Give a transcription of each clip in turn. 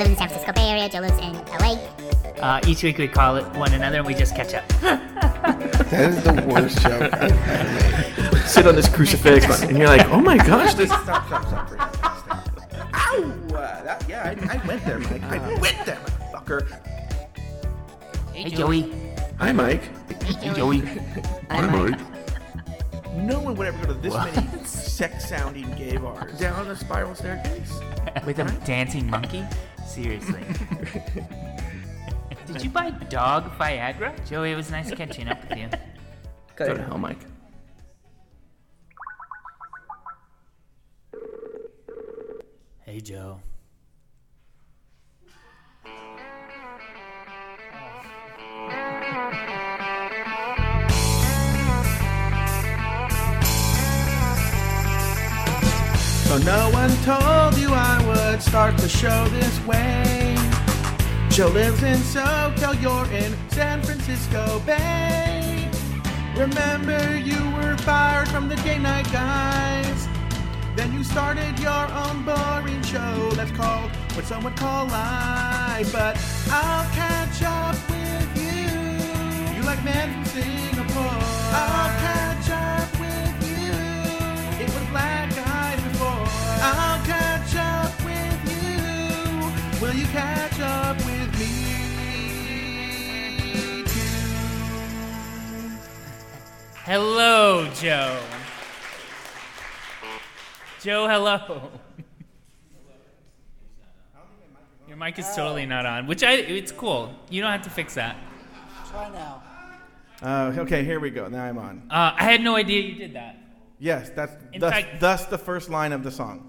live in the San Francisco Bay Area. Joe lives in LA. Uh, each week we call it one another and we just catch up. That is the worst joke I've ever made. Sit on this crucifix, and you're like, oh my gosh, this. Stop, stop, stop. for stop. Ow! Uh, that, yeah, I, I went there, Mike. I went there, motherfucker. Hey, Joey. Hi, Mike. Hey, Joey. Hi, Mike. No one would ever go to this many sex-sounding gay bars. Down a spiral staircase. With a dancing monkey? Seriously. Did you buy dog Viagra? Joey, it was nice catching up with you. Go to hell, Mike. Hey, Joe. So no one told you I would start the show this way. Joe lives in SoCal, you're in San Francisco Bay. Remember you were fired from the gay night guys. Then you started your own boring show that's called what some would call live. But I'll catch up with you. You like men from Singapore. I'll catch catch up with me? too? Hello, Joe. Joe, hello. Your mic is totally not on, which I it's cool. You don't have to fix that. Try now. Uh, okay, here we go. Now I'm on. Uh, I had no idea you did that. Yes, that's In thus, fact- thus the first line of the song.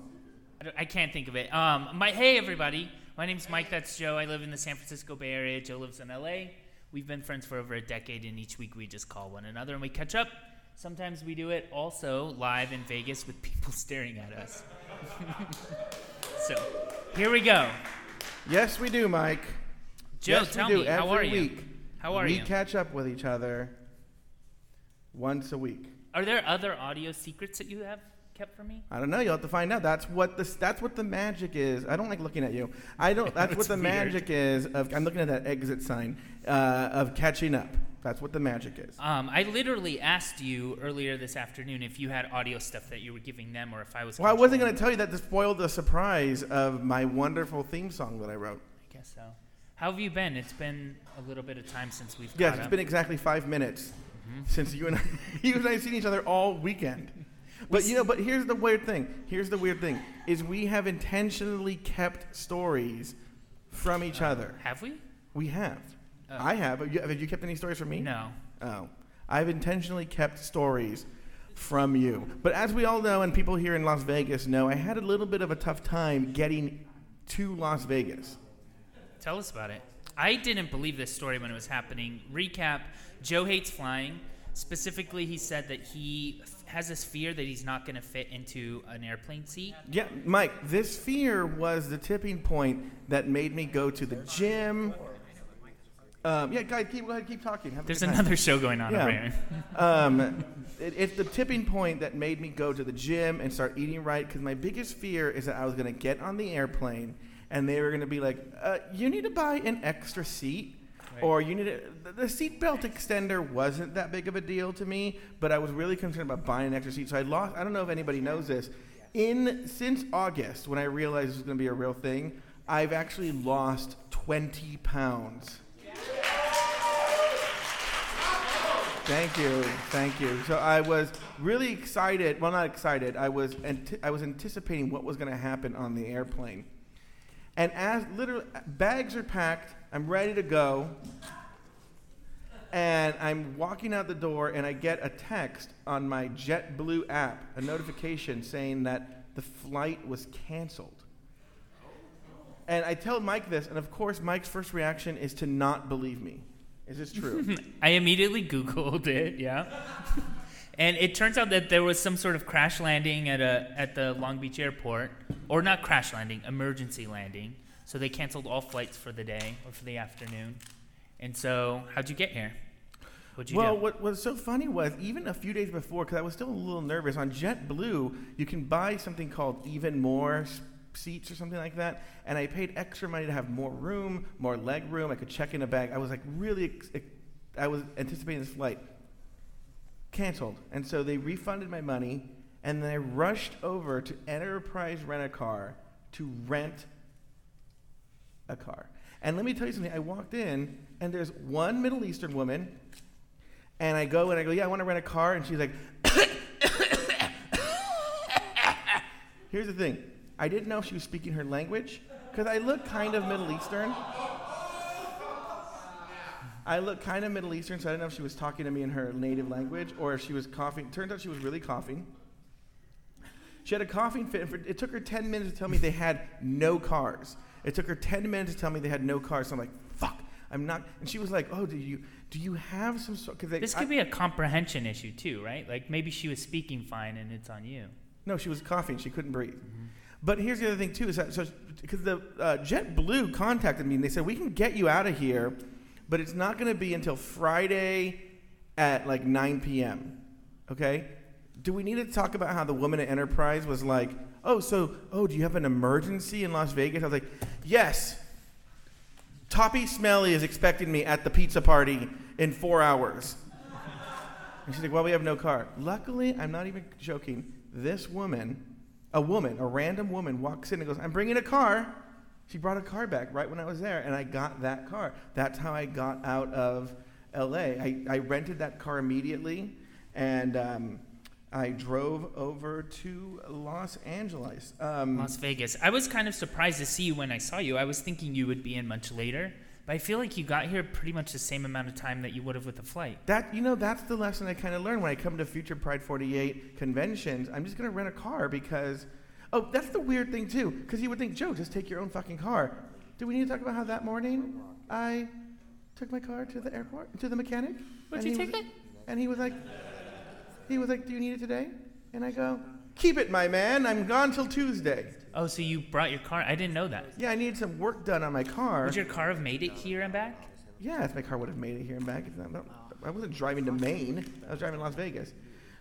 I, don't- I can't think of it. Um, my hey everybody, my name's Mike. That's Joe. I live in the San Francisco Bay Area. Joe lives in LA. We've been friends for over a decade, and each week we just call one another and we catch up. Sometimes we do it also live in Vegas with people staring at us. so here we go. Yes, we do, Mike. Joe, yes, tell we do. me, how are you? week, How are we you? We catch up with each other once a week. Are there other audio secrets that you have kept from me? I don't know. You'll have to find out. That's what the that's what the magic is. I don't like looking at you. I don't. That's what the weird. magic is. Of I'm looking at that exit sign uh, of catching up. That's what the magic is. Um, I literally asked you earlier this afternoon if you had audio stuff that you were giving them, or if I was. Well, I wasn't going to tell you that to spoil the surprise of my wonderful theme song that I wrote. I guess so. How have you been? It's been a little bit of time since we've. Yes, it's up. been exactly five minutes Mm-hmm. since you and I, you and I have seen each other all weekend. But you know, but here's the weird thing. Here's the weird thing is we have intentionally kept stories from each uh, other. Have we? We have. Oh. I have. Have you, have you kept any stories from me? No. Oh, I've intentionally kept stories from you. But as we all know, and people here in Las Vegas know, I had a little bit of a tough time getting to Las Vegas. Tell us about it. I didn't believe this story when it was happening. Recap: Joe hates flying. Specifically, he said that he has this fear that he's not going to fit into an airplane seat. Yeah, Mike, this fear was the tipping point that made me go to the gym. Um, yeah, guys, keep, go ahead, keep talking. Have There's another show going on Yeah. over here. Um, it, it's the tipping point that made me go to the gym and start eating right because my biggest fear is that I was going to get on the airplane and they were going to be like, uh, you need to buy an extra seat. Or you need a, the- the seatbelt extender wasn't that big of a deal to me, but I was really concerned about buying an extra seat. So I lost. I don't know if anybody knows this. In since August, when I realized this was going to be a real thing, I've actually lost 20 pounds. Thank you, thank you. So I was really excited. Well, not excited. I was anti- I was anticipating what was going to happen on the airplane, and as literally bags are packed, I'm ready to go, and I'm walking out the door, and I get a text on my JetBlue app, a notification saying that the flight was canceled. And I tell Mike this, and of course, Mike's first reaction is to not believe me. Is this true? I immediately Googled it, yeah. and it turns out that there was some sort of crash landing at, a, at the Long Beach airport. Or not crash landing, emergency landing. So they canceled all flights for the day or for the afternoon. And so, how'd you get here? What'd you well, do? what was so funny was even a few days before, because I was still a little nervous, on JetBlue, you can buy something called Even More seats or something like that. And I paid extra money to have more room, more leg room. I could check in a bag. I was like really, ex- ex- I was anticipating this flight. Canceled. And so they refunded my money, and then I rushed over to Enterprise Rent a Car to rent a car. And let me tell you something. I walked in, and there's one Middle Eastern woman, and I go and I go, yeah, I want to rent a car, and she's like, here's the thing. I didn't know if she was speaking her language because I look kind of Middle Eastern. I look kind of Middle Eastern, so I didn't know if she was talking to me in her native language or if she was coughing. Turns out she was really coughing. She had a coughing fit. It took her 10 minutes to tell me they had no cars. It took her 10 minutes to tell me they had no cars. So I'm like, fuck, I'm not. And she was like, oh, do you do you have some sort? Because This could be a comprehension issue too, right? Like maybe she was speaking fine and it's on you. No, she was coughing. She couldn't breathe. But here's the other thing too: is that so because the uh, JetBlue contacted me and they said we can get you out of here, but it's not going to be until Friday at like 9 p.m. Okay? Do we need to talk about how the woman at Enterprise was like, "Oh, so oh, do you have an emergency in Las Vegas?" I was like, "Yes." Toppy Smelly is expecting me at the pizza party in four hours. And she's like, Well, we have no car. Luckily, I'm not even joking. This woman, a woman, a random woman, walks in and goes, I'm bringing a car. She brought a car back right when I was there, and I got that car. That's how I got out of LA. I, I rented that car immediately, and um, I drove over to Los Angeles. Um, Las Vegas. I was kind of surprised to see you when I saw you. I was thinking you would be in much later, but I feel like you got here pretty much the same amount of time that you would have with the flight. That you know, that's the lesson I kind of learned when I come to Future Pride 48 conventions. I'm just gonna rent a car because, oh, that's the weird thing too. Because you would think, Joe, just take your own fucking car. Do we need to talk about how that morning I took my car to the airport to the mechanic? Would you he take was- it? And he was like, he was like, do you need it today? And I go, keep it, my man. I'm gone till Tuesday. Oh, so you brought your car? I didn't know that. Yeah, I needed some work done on my car. Would your car have made it here and back? Yeah, if my car would have made it here and back. It's not, I wasn't driving to Maine. I was driving to Las Vegas.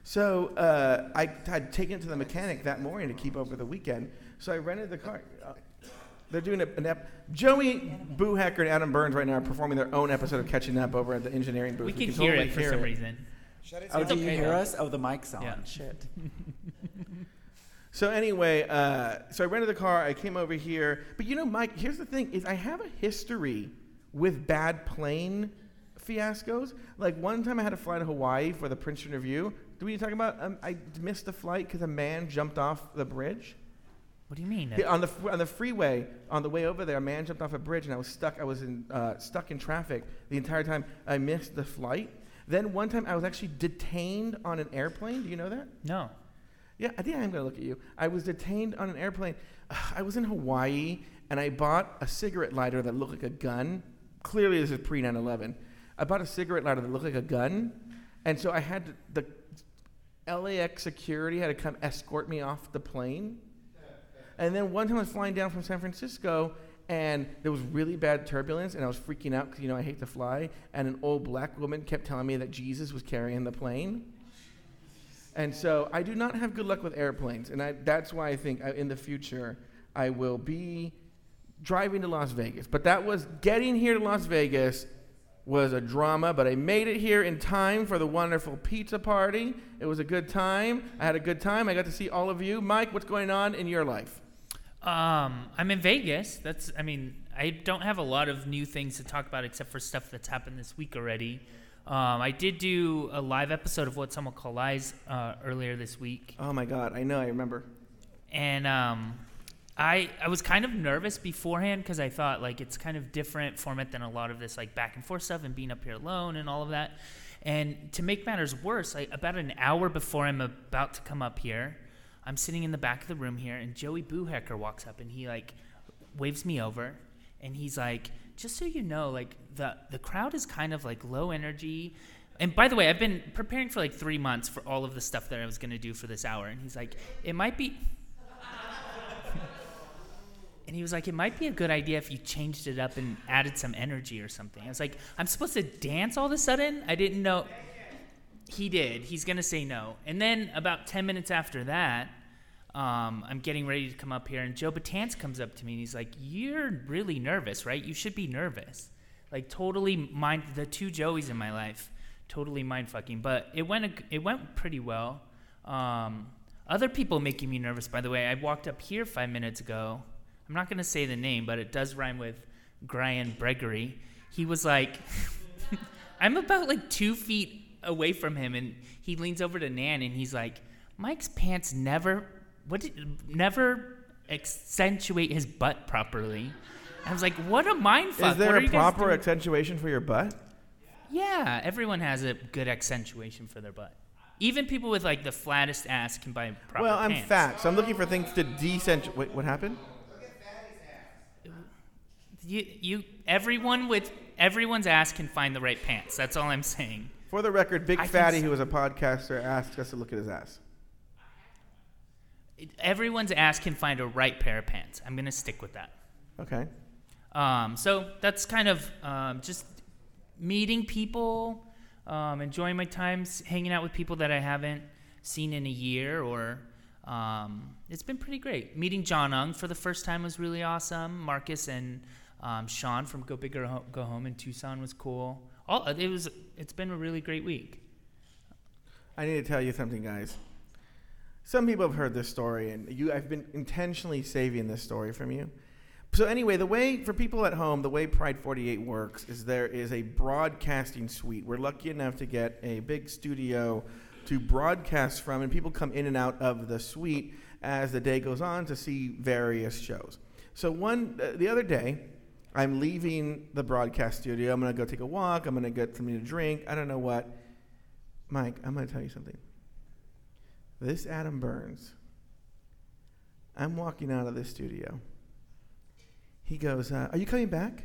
So uh, I had taken it to the mechanic that morning to keep over the weekend. So I rented the car. Uh, they're doing a, an ep- Joey Boohacker and Adam Burns right now are performing their own episode of Catching Up over at the engineering booth. We can totally hear it for some reason. Oh, do you hear though. us? Oh, the mic's on. Yeah. Shit. So anyway, uh, so I rented the car. I came over here. But you know, Mike, here's the thing: is I have a history with bad plane fiascos. Like one time, I had to fly to Hawaii for the Princeton Review. Do we talk about? Um, I missed the flight because a man jumped off the bridge. What do you mean? Yeah, on the on the freeway on the way over there, a man jumped off a bridge, and I was stuck. I was in uh, stuck in traffic the entire time. I missed the flight. Then one time, I was actually detained on an airplane. Do you know that? No. Yeah, I think I am going to look at you. I was detained on an airplane. I was in Hawaii and I bought a cigarette lighter that looked like a gun. Clearly, this is pre 9 11. I bought a cigarette lighter that looked like a gun. And so I had to, the LAX security had to come escort me off the plane. And then one time I was flying down from San Francisco and there was really bad turbulence and I was freaking out because, you know, I hate to fly. And an old black woman kept telling me that Jesus was carrying the plane. And so I do not have good luck with airplanes, and I, that's why I think I, in the future I will be driving to Las Vegas. But that was getting here to Las Vegas was a drama, but I made it here in time for the wonderful pizza party. It was a good time. I had a good time. I got to see all of you. Mike, what's going on in your life? Um, I'm in Vegas. That's. I mean, I don't have a lot of new things to talk about except for stuff that's happened this week already. Um, I did do a live episode of What Some Will Call Lies uh, earlier this week, Oh my God, I know, I remember. and um, I I was kind of nervous beforehand because I thought like it's kind of different format than a lot of this like back and forth stuff and being up here alone and all of that. And to make matters worse, like about an hour before I'm about to come up here, I'm sitting in the back of the room here, and Joey Boohacker walks up and he like waves me over, and he's like, "Just so you know, like the the crowd is kind of like low energy." And by the way, I've been preparing for like three months for all of the stuff that I was gonna do for this hour, and he's like, "It might be." And he was like, it might be a good idea if you changed it up and added some energy or something. I was like, I'm supposed to dance all of a sudden? I didn't know. He did. He's going to say no. And then about 10 minutes after that, um, I'm getting ready to come up here, and Joe Batance comes up to me and he's like, "You're really nervous, right? You should be nervous." Like totally mind the two Joeys in my life, totally mind fucking. But it went it went pretty well. Um, other people making me nervous, by the way. I walked up here five minutes ago. I'm not gonna say the name, but it does rhyme with Brian Gregory. He was like, I'm about like two feet away from him, and he leans over to Nan, and he's like, Mike's pants never, what, did, never accentuate his butt properly. I was like, what a mind fuck. Is there a proper accentuation for your butt? Yeah, everyone has a good accentuation for their butt. Even people with like the flattest ass can buy proper well, I'm pants. fat, so I'm looking for things to decent. Wait, what happened? Look at Fatty's ass. You, you, everyone with everyone's ass can find the right pants. That's all I'm saying. For the record, Big I Fatty, who was a podcaster, asked us to look at his ass. Everyone's ass can find a right pair of pants. I'm gonna stick with that. Okay. Um, so that's kind of um, just meeting people, um, enjoying my times hanging out with people that I haven't seen in a year, or um, it's been pretty great. Meeting John Ong for the first time was really awesome. Marcus and um, Sean from Go Big or Go Home in Tucson was cool. All it was. It's been a really great week. I need to tell you something, guys. Some people have heard this story, and you, I've been intentionally saving this story from you. So anyway, the way for people at home, the way Pride 48 works is there is a broadcasting suite. We're lucky enough to get a big studio to broadcast from, and people come in and out of the suite as the day goes on to see various shows. So one uh, the other day, I'm leaving the broadcast studio. I'm gonna go take a walk. I'm gonna get something to drink. I don't know what. Mike, I'm gonna tell you something. This Adam Burns. I'm walking out of the studio. He goes, uh, "Are you coming back?"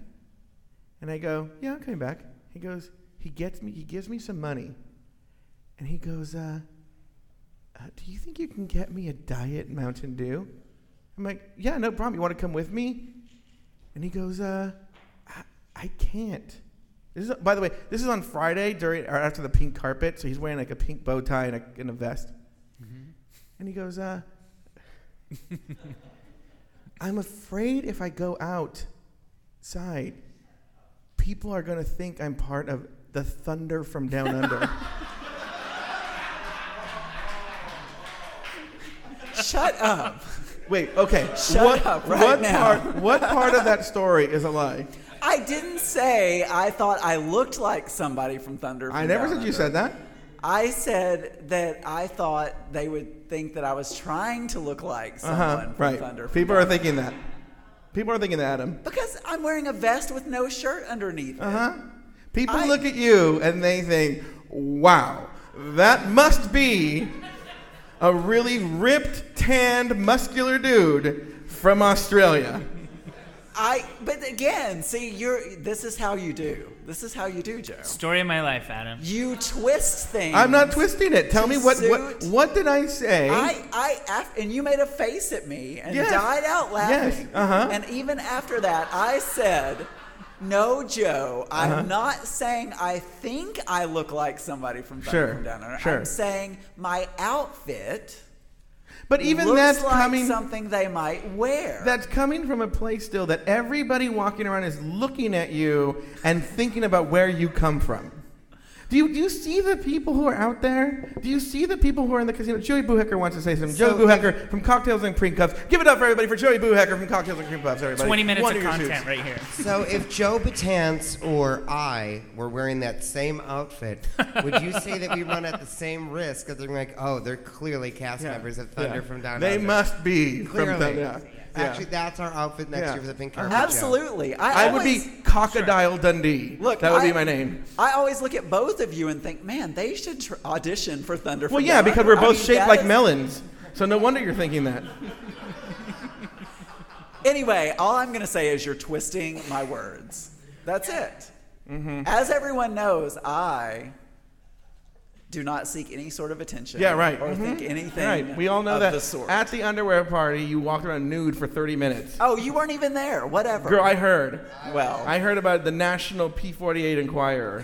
And I go, "Yeah, I'm coming back." He goes, he gets me, he gives me some money, and he goes, uh, uh, "Do you think you can get me a diet Mountain Dew?" I'm like, "Yeah, no problem. You want to come with me?" And he goes, uh, I, I can't. This is, by the way, this is on Friday during or after the pink carpet, so he's wearing like a pink bow tie and a, and a vest. And he goes, uh, I'm afraid if I go outside, people are going to think I'm part of the thunder from down under. Shut up. Wait, okay. Shut what, up right what now. Part, what part of that story is a lie? I didn't say I thought I looked like somebody from Thunder. I never said you said that. I said that I thought they would think that I was trying to look like Uh someone huh. from Right. Thunder. from People are thinking that. People are thinking that, Adam. Because I'm wearing a vest with no shirt underneath. Uh huh. People I- look at you and they think, wow, that must be a really ripped, tanned, muscular dude from Australia. I. But again, see, you're. This is how you do. This is how you do, Joe. Story of my life, Adam. You twist things. I'm not twisting it. Tell me what, what what did I say? I, I, af- and you made a face at me and Yes. died out laughing. Yes, uh-huh. And even after that, I said, "No, Joe, I'm Uh-huh. not saying I think I look like somebody from Thunder Sure, from Down Under. sure. I'm saying my outfit but even looks that's like coming something they might wear. that's coming from a place still that everybody walking around is looking at you and thinking about where you come from. Do you, do you see the people who are out there? Do you see the people who are in the casino? Joey Boohecker wants to say something. So- Joey Boohecker from Cocktails and Cream Puffs. Give it up for everybody for Joey Boohecker from Cocktails and Cream Puffs, everybody. 20 minutes One of your content shoes. right here. So if Joe Batance or I were wearing that same outfit, would you say that we run at the same risk Because they're like, oh, they're clearly cast Yeah, members of Thunder yeah. from Down They Under. must be clearly. from Thunder. Yeah. Actually, that's our outfit next Yeah. year for the pink carpet show. Absolutely. I, I would always, be Cockadile Dundee. Look, that would I- be my name. I always look at both of you and think, man, they should tr- audition for Thunder. Well, from yeah, Down because we're I both mean, shaped that like is- melons. So no wonder you're thinking that. Anyway, all I'm going to say is you're twisting my words. That's it. Mm-hmm. As everyone knows, I do not seek any sort of attention. Yeah, right. Or Mhm. think anything. Right. We all know that. The. At the underwear party, you walked around nude for 30 minutes. oh, you weren't even there. Whatever. Girl, I heard. well, I heard about the National P48 Inquirer.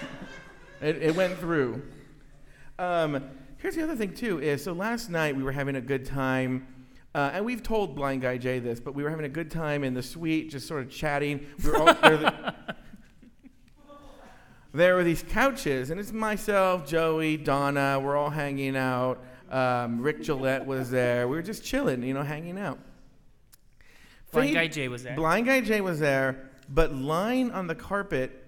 it, it went through. Um, Here's the other thing too is so last night we were having a good time. Uh, and we've told Blind Guy Jay this, but we were having a good time in the suite, just sort of chatting. We were all there, were these couches, and it's myself, Joey, Donna. We're all hanging out. Um, Rick Gillette was there. We were just chilling, you know, hanging out. Blind Fade- Guy Jay was there. Blind Guy Jay was there, but lying on the carpet.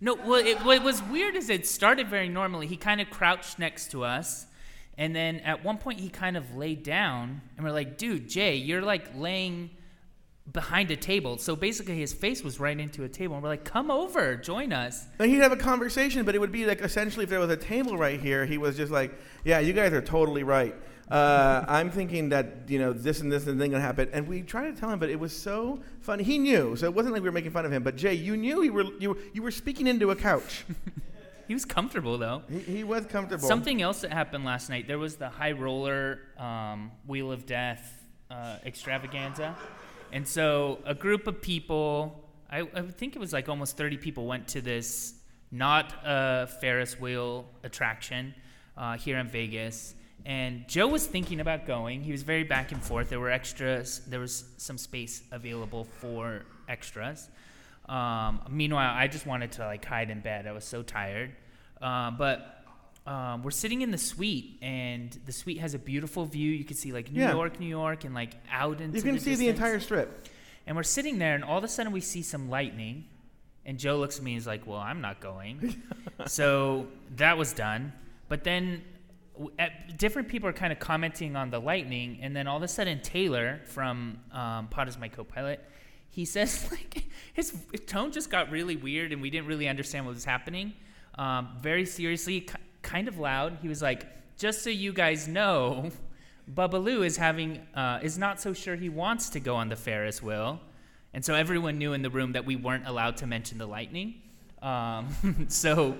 No, well, it, what was weird is it started very normally. He kind of crouched next to us, and then at one point he kind of laid down, and we're like, "Dude, Jay, you're like laying behind a table." So basically, his face was right into a table, and we're like, "Come over, join us." And he'd have a conversation, but it would be like essentially if there was a table right here, he was just like, "Yeah, you guys are totally right. Uh, I'm thinking that you know this and this and thing gonna happen." And we tried to tell him, but it was so funny. He knew, so it wasn't like we were making fun of him. But Jay, you knew you were you were, you were speaking into a couch. He was comfortable though. he, he was comfortable. Something else that happened last night. There was the high roller um, Wheel of Death uh, extravaganza, and so a group of people. I, I think it was like almost 30 people went to this not a Ferris wheel attraction uh, here in Vegas. And Joe was thinking about going. He was very back and forth. There were extras. There was some space available for extras. Um, meanwhile, I just wanted to like hide in bed. I was so tired. Uh, but um, we're sitting in the suite, and the suite has a beautiful view. You can see like New Yeah. York, New York, and like out into the you can the see the distance. entire strip. And we're sitting there, and all of a sudden we see some lightning. And Joe looks at me and is like, Well, I'm not going. so that was done. But then w- at, different people are kind of commenting on the lightning. And then all of a sudden, Taylor from um, Pod is my co pilot, he says, like, his, his tone just got really weird, and we didn't really understand what was happening. Um, very seriously, ki- kind of loud. He was like, Just so you guys know, Bubbaloo is having uh, is not so sure he wants to go on the Ferris wheel, and so everyone knew in the room that we weren't allowed to mention the lightning. Um, so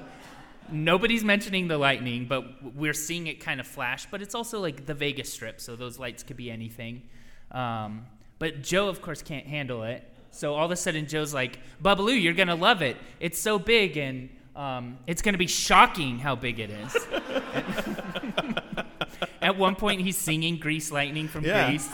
nobody's mentioning the lightning, but we're seeing it kind of flash. But it's also like the Vegas Strip, so those lights could be anything. Um, but Joe, of course, can't handle it. So all of a sudden, Joe's like, "Bubbaloo, you're gonna love it. It's so big and." Um, it's going to be shocking how big it is. At one point, he's singing "Grease Lightning" from Yeah. Grease.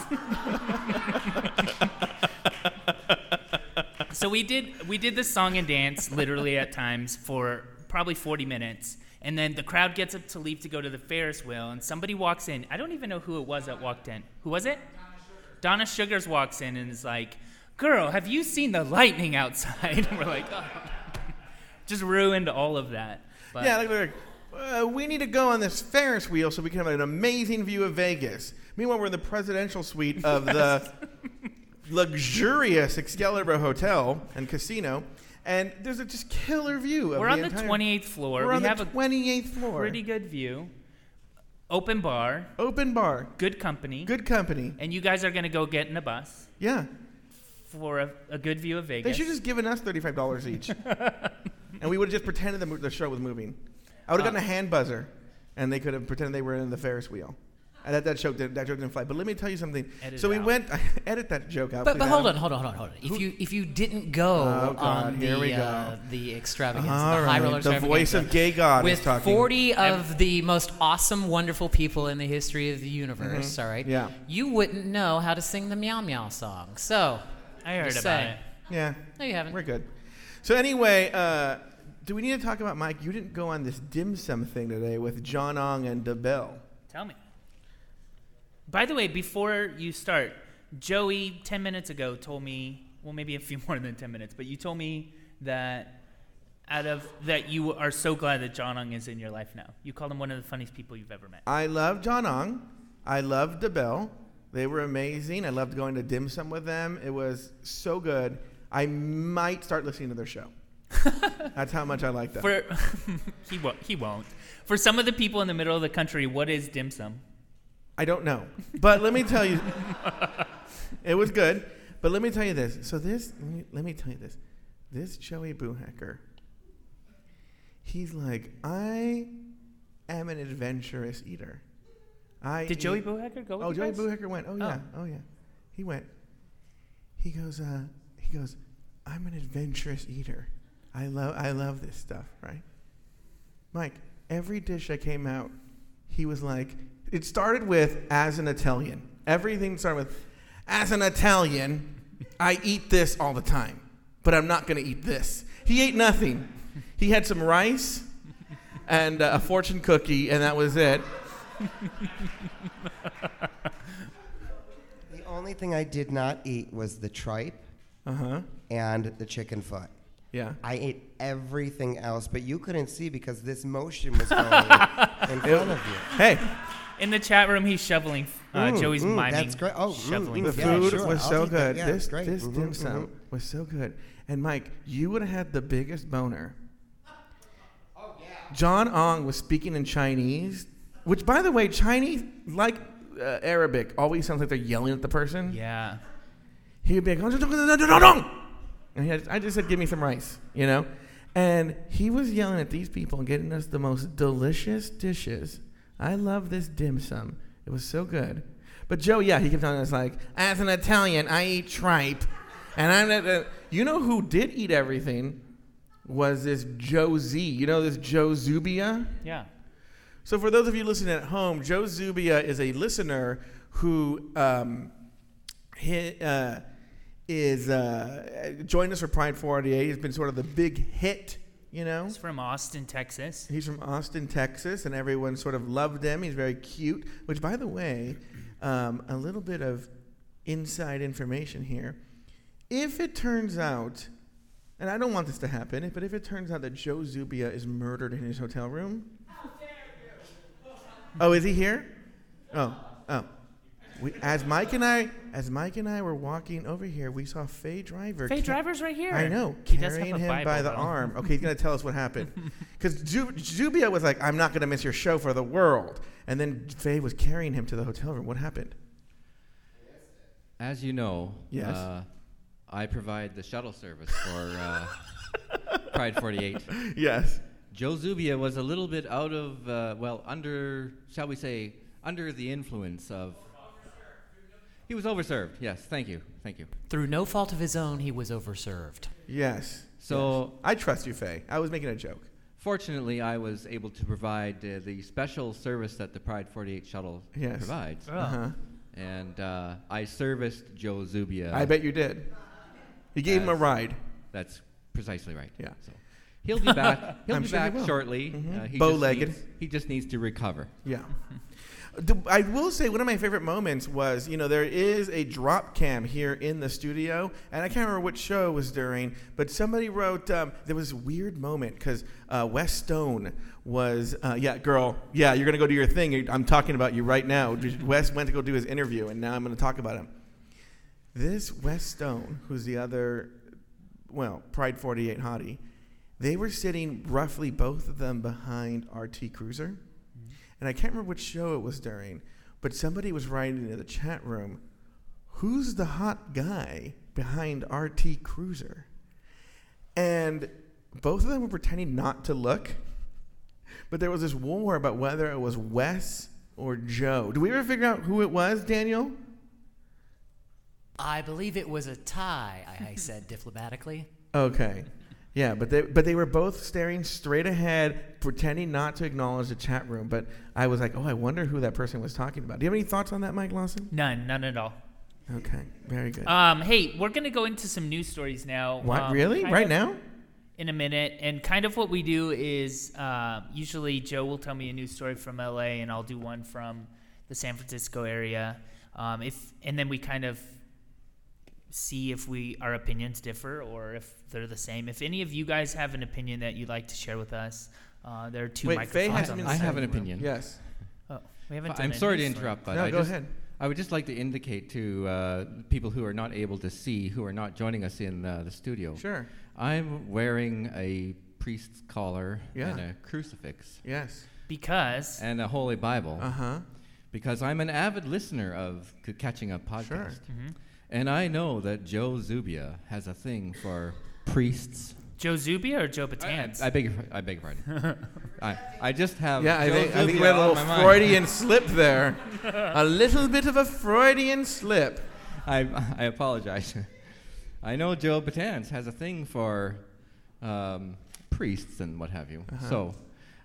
so we did we did the song and dance literally at times for probably 40 minutes, and then the crowd gets up to leave to go to the Ferris wheel, and somebody walks in. I don't even know who it was that walked in. Who was it? Donna Sugars walks in and is like, "Girl, have you seen the lightning outside?" And we're like, oh. Just ruined all of that. But Yeah, like, like, uh, we need to go on this Ferris wheel so we can have an amazing view of Vegas. Meanwhile, we're in the presidential suite of the luxurious Excalibur Hotel and Casino, and there's a just killer view of we're the on the entire- 28th floor. We're we on have the a 28th floor. pretty good view. Open bar, Open bar, good company. good company. And you guys are gonna go get in a bus Yeah, for a, a good view of Vegas. they should just given us thirty-five dollars each, and we would have just pretended the, mo- the show was moving. I would have Uh. gotten a hand buzzer, and they could have pretended they were in the Ferris wheel. And that, that joke did, that joke didn't fly. But let me tell you something. Edit so it we out. went. edit that joke out. But, please, but hold on, hold on, hold on, hold on. If you if you didn't go Oh, God, on here the we go. uh, the extravaganza, All the high right, roller the voice extravaganza, of gay God is with talking. 40 of the most awesome, wonderful people in the history of the universe, all right? Mm-hmm. Yeah. You wouldn't know how to sing the Meow Meow song. So, I heard Just about saying. it. Yeah, no, you haven't. we're good. So anyway, uh, do we need to talk about Mike? You didn't go on this dim sum thing today with John Ong and DeBell. Tell me. By the way, before you start, Joey ten minutes ago told me, well, maybe a few more than ten minutes, but you told me that out of that you are so glad that John Ong is in your life now. You called him one of the funniest people you've ever met. I love John Ong. I love DeBell. They were amazing. I loved going to dim sum with them. It was so good. I might start listening to their show. That's how much I like that. For he won't. He won't. For some of the people in the middle of the country, what is dim sum? I don't know. But let me tell you, it was good. But let me tell you this. So this, let me, let me tell you this. This Joey Boohacker, he's like, I am an adventurous eater. I Did Joey eat- Boohacker go with Oh, Joey guys? Boohacker went. Oh yeah. Oh yeah. He went. He goes. Uh, he goes. I'm an adventurous eater. I love. I love this stuff. Right. Mike. Every dish that came out he was like, it started with as an Italian. Everything started with, as an Italian, I eat this all the time, but I'm not going to eat this. He ate nothing. He had some rice and uh, a fortune cookie, and that was it. The only thing I did not eat was the tripe Uh huh. and the chicken foot. Yeah. I ate everything else, but you couldn't see because this motion was going in front of you. Hey, In the chat room, he's shoveling. Uh, Mm, Joey's mm, miming. that's great. Oh, mm, shoveling. mm, the Yeah, food sure, was I'll so take that. good. Yeah, this great. this Mhm, dim sum mhm. was so good. And Mike, you would have had the biggest boner. Oh, John Ong was speaking in Chinese, which, by the way, Chinese, like uh, Arabic, always sounds like they're yelling at the person. Yeah. He'd be like, and he had, I just said, give me some rice, you know? And he was yelling at these people and getting us the most delicious dishes. I love this dim sum. It was so good. But Joe, yeah, he kept telling us, like, as an Italian, I eat tripe. And I'm not, uh, you know who did eat everything? Was this Joe Z. You know this Joe Zubia? Yeah. So, for those of you listening at home, Joe Zubia is a listener who um, he, uh, is uh, joined us for Pride 48. He's been sort of the big hit, you know. He's from Austin, Texas. He's from Austin, Texas, and everyone sort of loved him. He's very cute. Which, by the way, um, a little bit of inside information here. If it turns out, and I don't want this to happen, but if it turns out that Joe Zubia is murdered in his hotel room, oh, is he here? Oh, oh. We, as Mike and I, as Mike and I were walking over here, we saw Faye Driver. Faye ca- Driver's right here. I know, He does have carrying a him Bible, by the though. arm. Okay, he's gonna tell us what happened. Because Zubia was like, "I'm not gonna miss your show for the world," and then Faye was carrying him to the hotel room. What happened? As you know, Yes. uh, I provide the shuttle service for uh, Pride 48. Yes. Joe Zubia was a little bit out of, uh, well, under, shall we say, under the influence of. He was overserved. Yes, thank you, thank you. Through no fault of his own, he was overserved. Yes. So- Yes. I trust you, Faye. I was making a joke. Fortunately, I was able to provide uh, the special service that the Pride 48 shuttle Yes. provides. Oh. Uh-huh. And uh, I serviced Joe Zubia. I bet you did. You gave him a ride. That's precisely right. Yeah. So he'll be back. He'll I'm be sure back will. shortly. Mhm. Uh, he Bow-legged. needs- He just needs to recover. Yeah. I will say one of my favorite moments was, you know, there is a drop cam here in the studio, and I can't remember which show was during, but somebody wrote um, there was a weird moment because uh, Wes Stone was, uh, yeah, girl, yeah, you're gonna go do your thing. I'm talking about you right now. Wes went to go do his interview, and now I'm gonna talk about him. This Wes Stone, who's the other, well, Pride 48 hottie, they were sitting roughly both of them behind RT Cruiser. And I can't remember which show it was during, but somebody was writing in the chat room, who's the hot guy behind RT Cruiser? And both of them were pretending not to look. But there was this war about whether it was Wes or Joe. Did we ever figure out who it was, Daniel? I believe it was a tie, I, I said diplomatically. Okay. Yeah, but they but they were both staring straight ahead, pretending not to acknowledge the chat room. But I was like, oh, I wonder who that person was talking about. Do you have any thoughts on that, Mike Lawson? None, none at all. Okay, very good. Um, hey, we're gonna go into some news stories now. what Um, really? Right of now? In a minute, and kind of what we do is uh, usually Joe will tell me a news story from LA, and I'll do one from the San Francisco area. Um, if and then we kind of see if we our opinions differ or if they're the same. If any of you guys have an opinion that you'd like to share with us, uh, there are two Wait, microphones hasn't on been the I have an saying- opinion. Yes. Oh, we haven't. done I'm sorry to interrupt, but No, I go just, ahead. I would just like to indicate to uh, people who are not able to see, who are not joining us in uh, the studio. Sure. I'm wearing a priest's collar Yeah. and a crucifix Yes. Because and a holy Bible Uh huh. because I'm an avid listener of C- Catching Up podcast. Sure. Mm-hmm. And I know that Joe Zubia has a thing for priests. Joe Zubia or Joe I, Batanz? I beg your, I beg your pardon. I, I just have Yeah, I Joe think, I think we had a little. Freudian slip there. a little bit of a Freudian slip. I, I apologize. I know Joe Batanz has a thing for um, priests and what have you. Uh-huh. So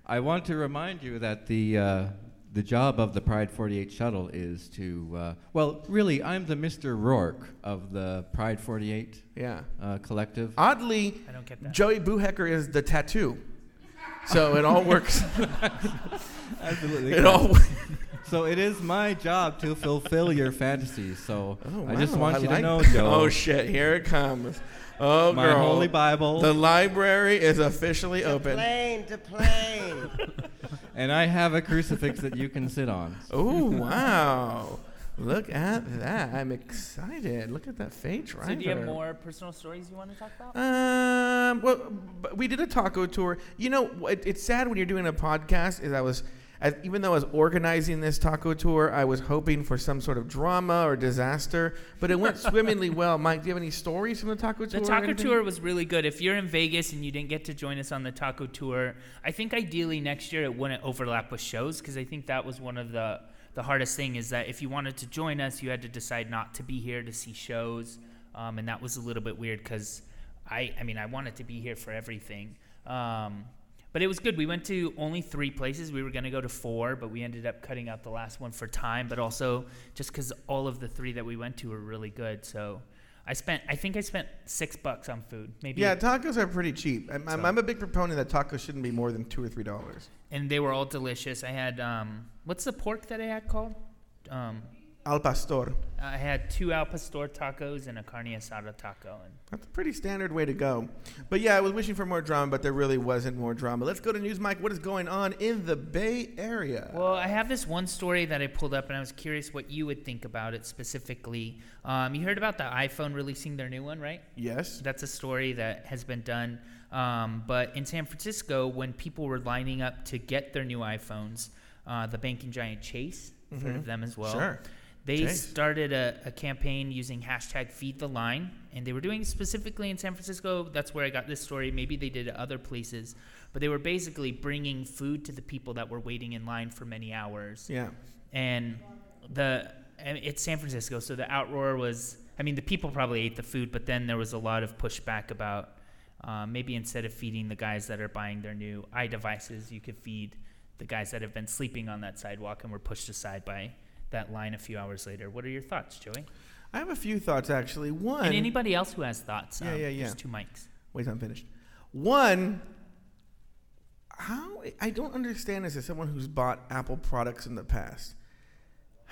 I want to remind you that the, uh, the job of the Pride 48 shuttle is to, uh, well, really, I'm the Mr. Rourke of the Pride 48 Yeah. uh, collective. Oddly, I don't get that. Joey Boohecker is the tattoo. So it all works. Absolutely. it all. So it is my job to fulfill your fantasies. So Oh, I just wow, want I you like to know. Joe. Oh shit! Here it comes. Oh my girl. holy Bible, The library is officially open. Plane to plane. and I have a crucifix that you can sit on. Oh wow! Look at that! I'm excited. Look at that face right So do you have more personal stories you want to talk about? Um, well, b- we did a taco tour. You know, it, it's sad when you're doing a podcast. Is I was, as, even though I was organizing this taco tour, I was hoping for some sort of drama or disaster, but it went swimmingly well. Mike, do you have any stories from the taco tour? The taco tour was really good. If you're in Vegas and you didn't get to join us on the taco tour, I think ideally next year it wouldn't overlap with shows because I think that was one of the the hardest thing is that if you wanted to join us, you had to decide not to be here to see shows, um, and that was a little bit weird because I I mean I wanted to be here for everything. Um, but it was good. We went to only three places. We were going to go to four, but we ended up cutting out the last one for time, but also just because all of the three that we went to were really good. So I spent, I think I spent six bucks on food, maybe. Yeah, tacos are pretty cheap. I'm, I'm, So- I'm a big proponent that tacos shouldn't be more than two or three dollars. and they were all delicious. I had, um, what's the pork that I had called? Um, Al pastor. I had two al pastor tacos and a carne asada taco. And That's a pretty standard way to go. But yeah, I was wishing for more drama, but there really wasn't more drama. Let's go to news, Mike. What is going on in the Bay Area? Well, I have this one story that I pulled up, and I was curious what you would think about it specifically. Um, you heard about the iPhone releasing their new one, right? yes. That's a story that has been done. Um, but in San Francisco, when people were lining up to get their new iPhones, uh, the banking giant Chase, you've heard of them as well. Mm-hmm. Sure. They Chase. started a, a campaign using hashtag feed the line, and they were doing specifically in San Francisco. That's where I got this story. Maybe they did it other places, but they were basically bringing food to the people that were waiting in line for many hours Yeah. and the and it's San Francisco, so the outroar was. I mean, the people probably ate the food, but then there was a lot of pushback about uh, maybe instead of feeding the guys that are buying their new iDevices, you could feed the guys that have been sleeping on that sidewalk and were pushed aside by that line a few hours later. What are your thoughts, Joey? I have a few thoughts actually. One. And anybody else who has thoughts? Yeah, um, yeah, yeah. There's two mics. Wait, I'm finished. One. How I don't understand this as someone who's bought Apple products in the past.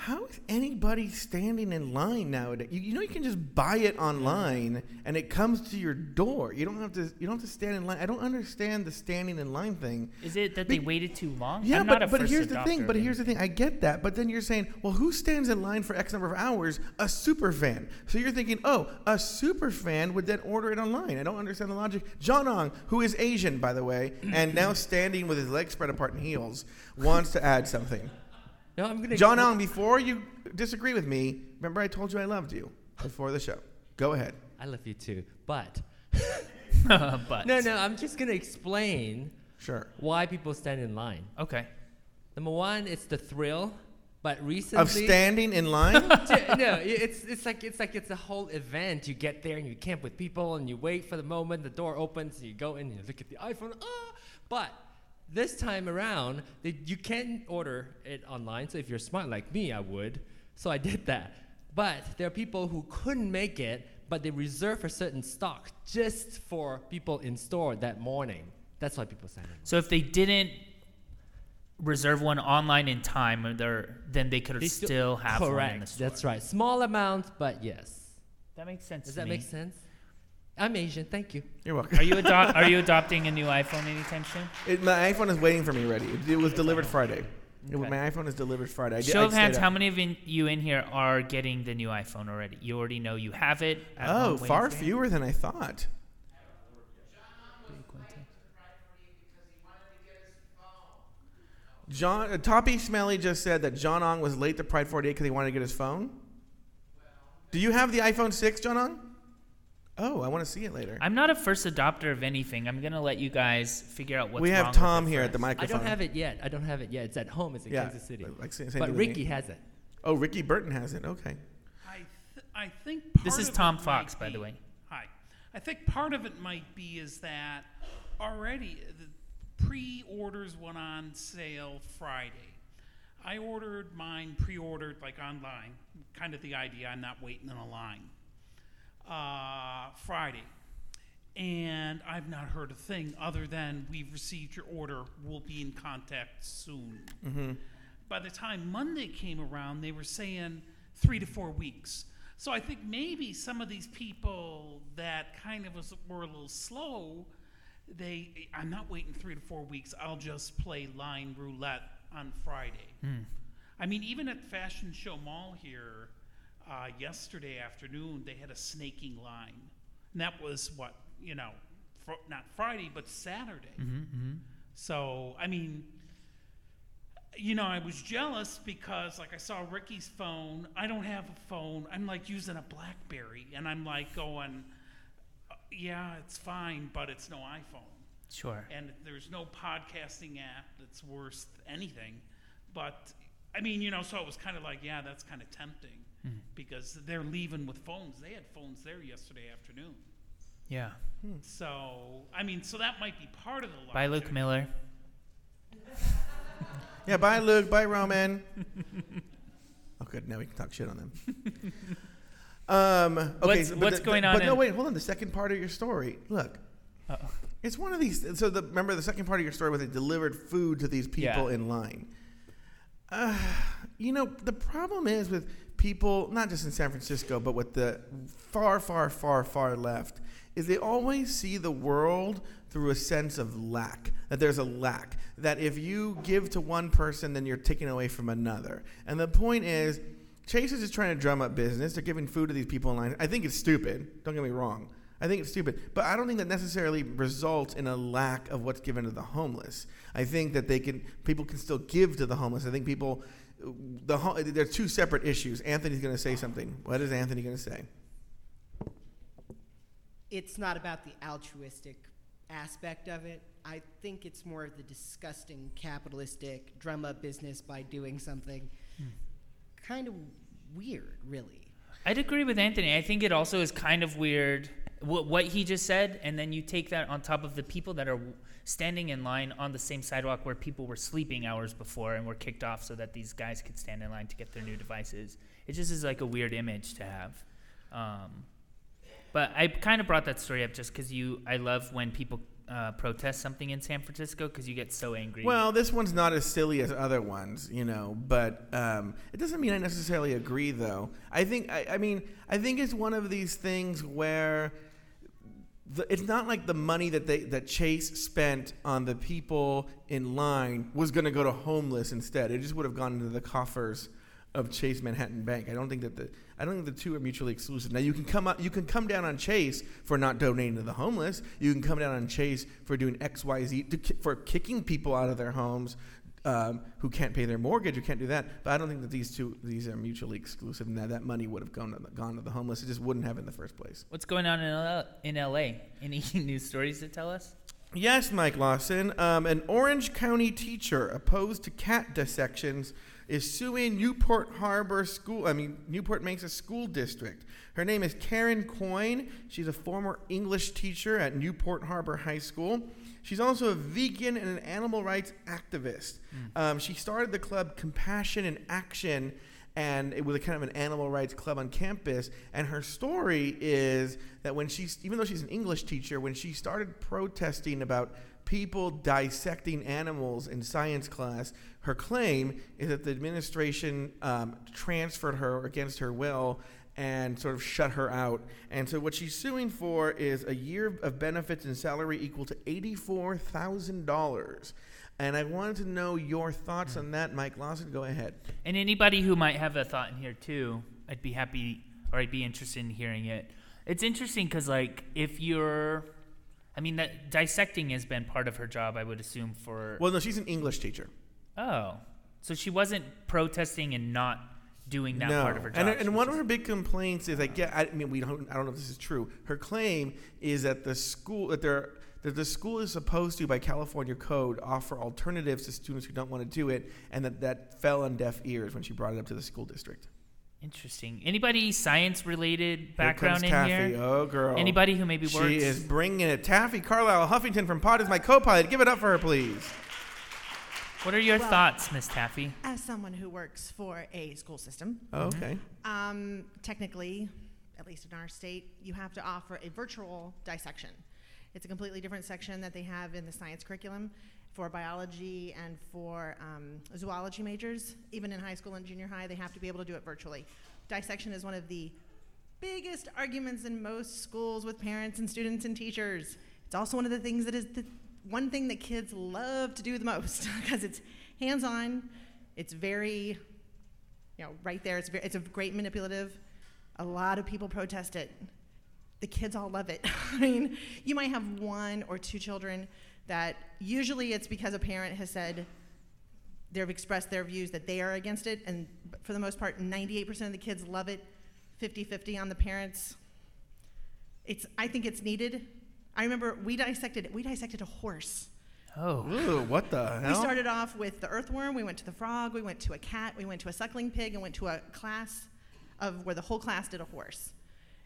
How is anybody standing in line nowadays? You, you know you can just buy it online and it comes to your door. You don't have to. You don't have to stand in line. I don't understand the standing in line thing. Is it that they waited too long? Yeah, I'm not but, but here's the thing. But here's the thing. I get that. But then you're saying, well, who stands in line for X number of hours? A super fan. So you're thinking, oh, a super fan would then order it online. I don't understand the logic. John Ong, who is Asian, by the way, and now standing with his legs spread apart in heels, wants to add something. No, I'm gonna. John Ong, before you disagree with me, remember I told you I loved you before the show. Go ahead. I love you too, but but no, no. I'm just gonna explain Sure. why people stand in line. Okay. Number one, it's the thrill, but recently. Of standing in line? J- no, it's it's like it's like it's a whole event. You get there and you camp with people and you wait for the moment the door opens. And you go in and you look at the iPhone. Ah! But this time around, they, you can order it online. So if you're smart like me, I would. So I did that. But there are people who couldn't make it, but they reserve a certain stock just for people in store that morning. That's why people in. line. So if they didn't reserve one online in time, uh, then they could They still, have one in the correct. store. That's right. Small amount, but yes. That makes sense. Does to that me. make sense? I'm Asian. Thank you. You're welcome. Are you ado- are you adopting a new iPhone anytime soon? It, my iPhone is waiting for me ready. It, it was delivered Friday. It- Okay. my iPhone is delivered Friday. I did- Show I of stayed hands, up. how many of in, you in here are getting the new iPhone already? You already know you have it. at home Oh, waiting far for you? fewer than I thought. John uh, Toppy Smelly just said that John Ong was late to Pride 48 because he wanted to get his phone. Do you have the iPhone 6, John Ong? Oh, I want to see it later. I'm not a first adopter of anything. I'm gonna let you guys figure out what's we have wrong Tom with it here at the first. I microphone. don't have it yet. I don't have it yet. It's at home. It's in Yeah, Kansas City. like same- same but thing with Ricky me. has it. Oh, Ricky Burton has it. Okay. I, th- I think This is of Tom it Fox, might by the be- way. Hi. I think part of it might be is that already the pre-orders went on sale Friday. I ordered mine pre-ordered like online. Kind of the idea. I'm not waiting in a line. Uh, Friday, and I've not heard a thing other than we've received your order. We'll be in contact soon. Mhm. By the time Monday came around, they were saying three to four weeks. So I think maybe some of these people that kind of was, were a little slow, they I'm not waiting three to four weeks. I'll just play line roulette on Friday. Hmm. I mean, even at the Fashion Show Mall here uh, yesterday afternoon, they had a snaking line, and that was what you know, fr- not Friday but Saturday. Mhm, mhm. So I mean, you know, I was jealous because like I saw Ricky's phone. I don't have a phone. I'm like using a BlackBerry, and I'm like going, "Uh, yeah, it's fine, but it's no iPhone. Sure. And there's no podcasting app that's worth anything. But I mean, you know, so it was kind of like, yeah, that's kind of tempting Mhm. because they're leaving with phones. They had phones there yesterday afternoon. Yeah. So I mean, so that might be part of the Bye, Luke logic. Miller. Yeah, bye, Luke. Bye, Roman. oh, good. Now we can talk shit on them. um, okay, What's- so- but what's the- going the- on But no, wait, hold on. The second part of your story. Look, Uh-oh. it's one of these. So the remember the second part of your story where they delivered food to these people Yeah. in line. Uh, you know, the problem is with people, not just in San Francisco, but with the far, far, far, far left, is they always see the world through a sense of lack. That there's a lack. That if you give to one person, then you're taking away from another. And the point is, Chase is just trying to drum up business. They're giving food to these people in line. I think it's stupid. Don't get me wrong. I think it's stupid, but I don't think that necessarily results in a lack of what's given to the homeless. I think that they can people can still give to the homeless. I think people the they're two separate issues. Anthony's going to say something. What is Anthony going to say? it's not about the altruistic aspect of it. I think it's more of the disgusting capitalistic drum up business by doing something hmm. kind of weird, really. I'd agree with Anthony. I think it also is kind of weird what, what he just said, and then you take that on top of the people that are standing in line on the same sidewalk where people were sleeping hours before and were kicked off so that these guys could stand in line to get their new devices. It just is like a weird image to have. Um, but I kind of brought that story up just because you. I love when people uh, protest something in San Francisco because you get so angry. Well, this one's not as silly as other ones, you know, but um, it doesn't mean I necessarily agree, though. I think, I, I mean, I think it's one of these things where the, it's not like the money that they that Chase spent on the people in line was going to go to homeless instead. It just would have gone into the coffers of Chase Manhattan Bank. I don't think that the I don't think the two are mutually exclusive. Now you can come up you can come down on Chase for not donating to the homeless. You can come down on Chase for doing X Y Z for kicking people out of their homes. Um, who can't pay their mortgage or can't do that? But I don't think that these two these are mutually exclusive, and that that money would have gone to the, gone to the homeless. It just wouldn't have in the first place. What's going on in L- in LA? Any news stories to tell us? Yes, Mike Lawson. Um, an Orange County teacher opposed to cat dissections is suing Newport Harbor School. I mean, Newport Mesa School District. Her name is Karen Coyne. She's a former English teacher at Newport Harbor High School. She's also a vegan and an animal rights activist. Um, she started the club Compassion in Action, and it was a kind of an animal rights club on campus. And her story is that when she's, even though she's an English teacher, when she started protesting about people dissecting animals in science class, her claim is that the administration um, transferred her against her will and sort of shut her out. And so what she's suing for is a year of benefits and salary equal to $84,000. And I wanted to know your thoughts on that, Mike Lawson. Go ahead. And anybody who might have a thought in here too, I'd be happy or I'd be interested in hearing it. It's interesting because, like, if you're, I mean, that dissecting has been part of her job, I would assume, for. Well, no, she's an English teacher. Oh. So she wasn't protesting and not doing that no. part of her job. And, and one of her big complaints is like, yeah, I mean, we don't, I don't know if this is true. Her claim is that the school, that they're, that the school is supposed to, by California code, offer alternatives to students who don't want to do it, and that that fell on deaf ears when she brought it up to the school district. Interesting. Anybody science related Here background comes in Taffy. here? Oh, girl. Anybody who maybe works? She is bringing it. Taffy Carlisle Huffington from Pod is my co-pilot. Give it up for her, please. What are your Well, thoughts, Miss Taffy? As someone who works for a school system, Oh, okay. um, technically, at least in our state, you have to offer a virtual dissection. It's a completely different section that they have in the science curriculum for biology and for um, zoology majors. Even in high school and junior high, they have to be able to do it virtually. Dissection is one of the biggest arguments in most schools with parents and students and teachers. It's also one of the things that is the one thing that kids love to do the most because it's hands-on. It's very, you know, right there. It's very, it's a great manipulative. A lot of people protest it. The kids all love it. I mean, you might have one or two children that usually it's because a parent has said they've expressed their views that they are against it, and for the most part, 98% of the kids love it. 50-50 on the parents. It's I think it's needed. I remember we dissected we dissected a horse. Oh. Ooh, what the hell? We started off with the earthworm, we went to the frog, we went to a cat, we went to a suckling pig, and went to a class of where the whole class did a horse.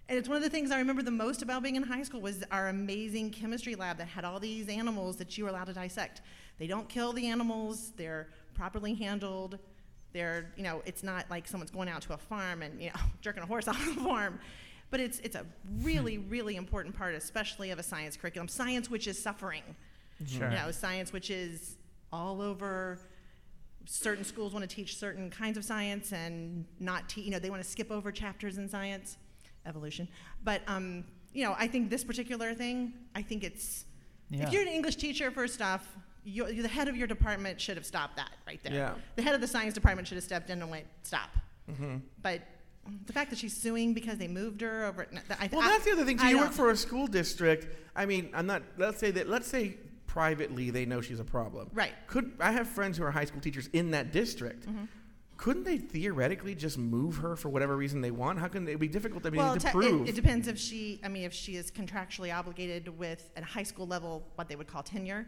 And it's one of the things I remember the most about being in high school was our amazing chemistry lab that had all these animals that you were allowed to dissect. They don't kill the animals, they're properly handled. They're, you know, it's not like someone's going out to a farm and, you know, jerking a horse off the farm. But it's, it's a really, really important part, especially of a science curriculum. Science which is suffering. Sure. You know, science which is all over. Certain schools want to teach certain kinds of science and not, te- you know, they want to skip over chapters in science, evolution. But, um, you know, I think this particular thing, I think it's, Yeah. if you're an English teacher, first off, you the head of your department should have stopped that right there. Yeah. The head of the science department should have stepped in and went, stop. Mhm. But the fact that she's suing because they moved her over, I, Well, I- that's the other thing. I you work for a school district. I mean, I'm not. Let's say that. Let's say privately they know she's a problem. Right. Could I have friends who are high school teachers in that district? Mhm. Couldn't they theoretically just move her for whatever reason they want? How can it be difficult? I mean, well, to te- prove. It, it depends if she, I mean, if she is contractually obligated with at a high school level what they would call tenure,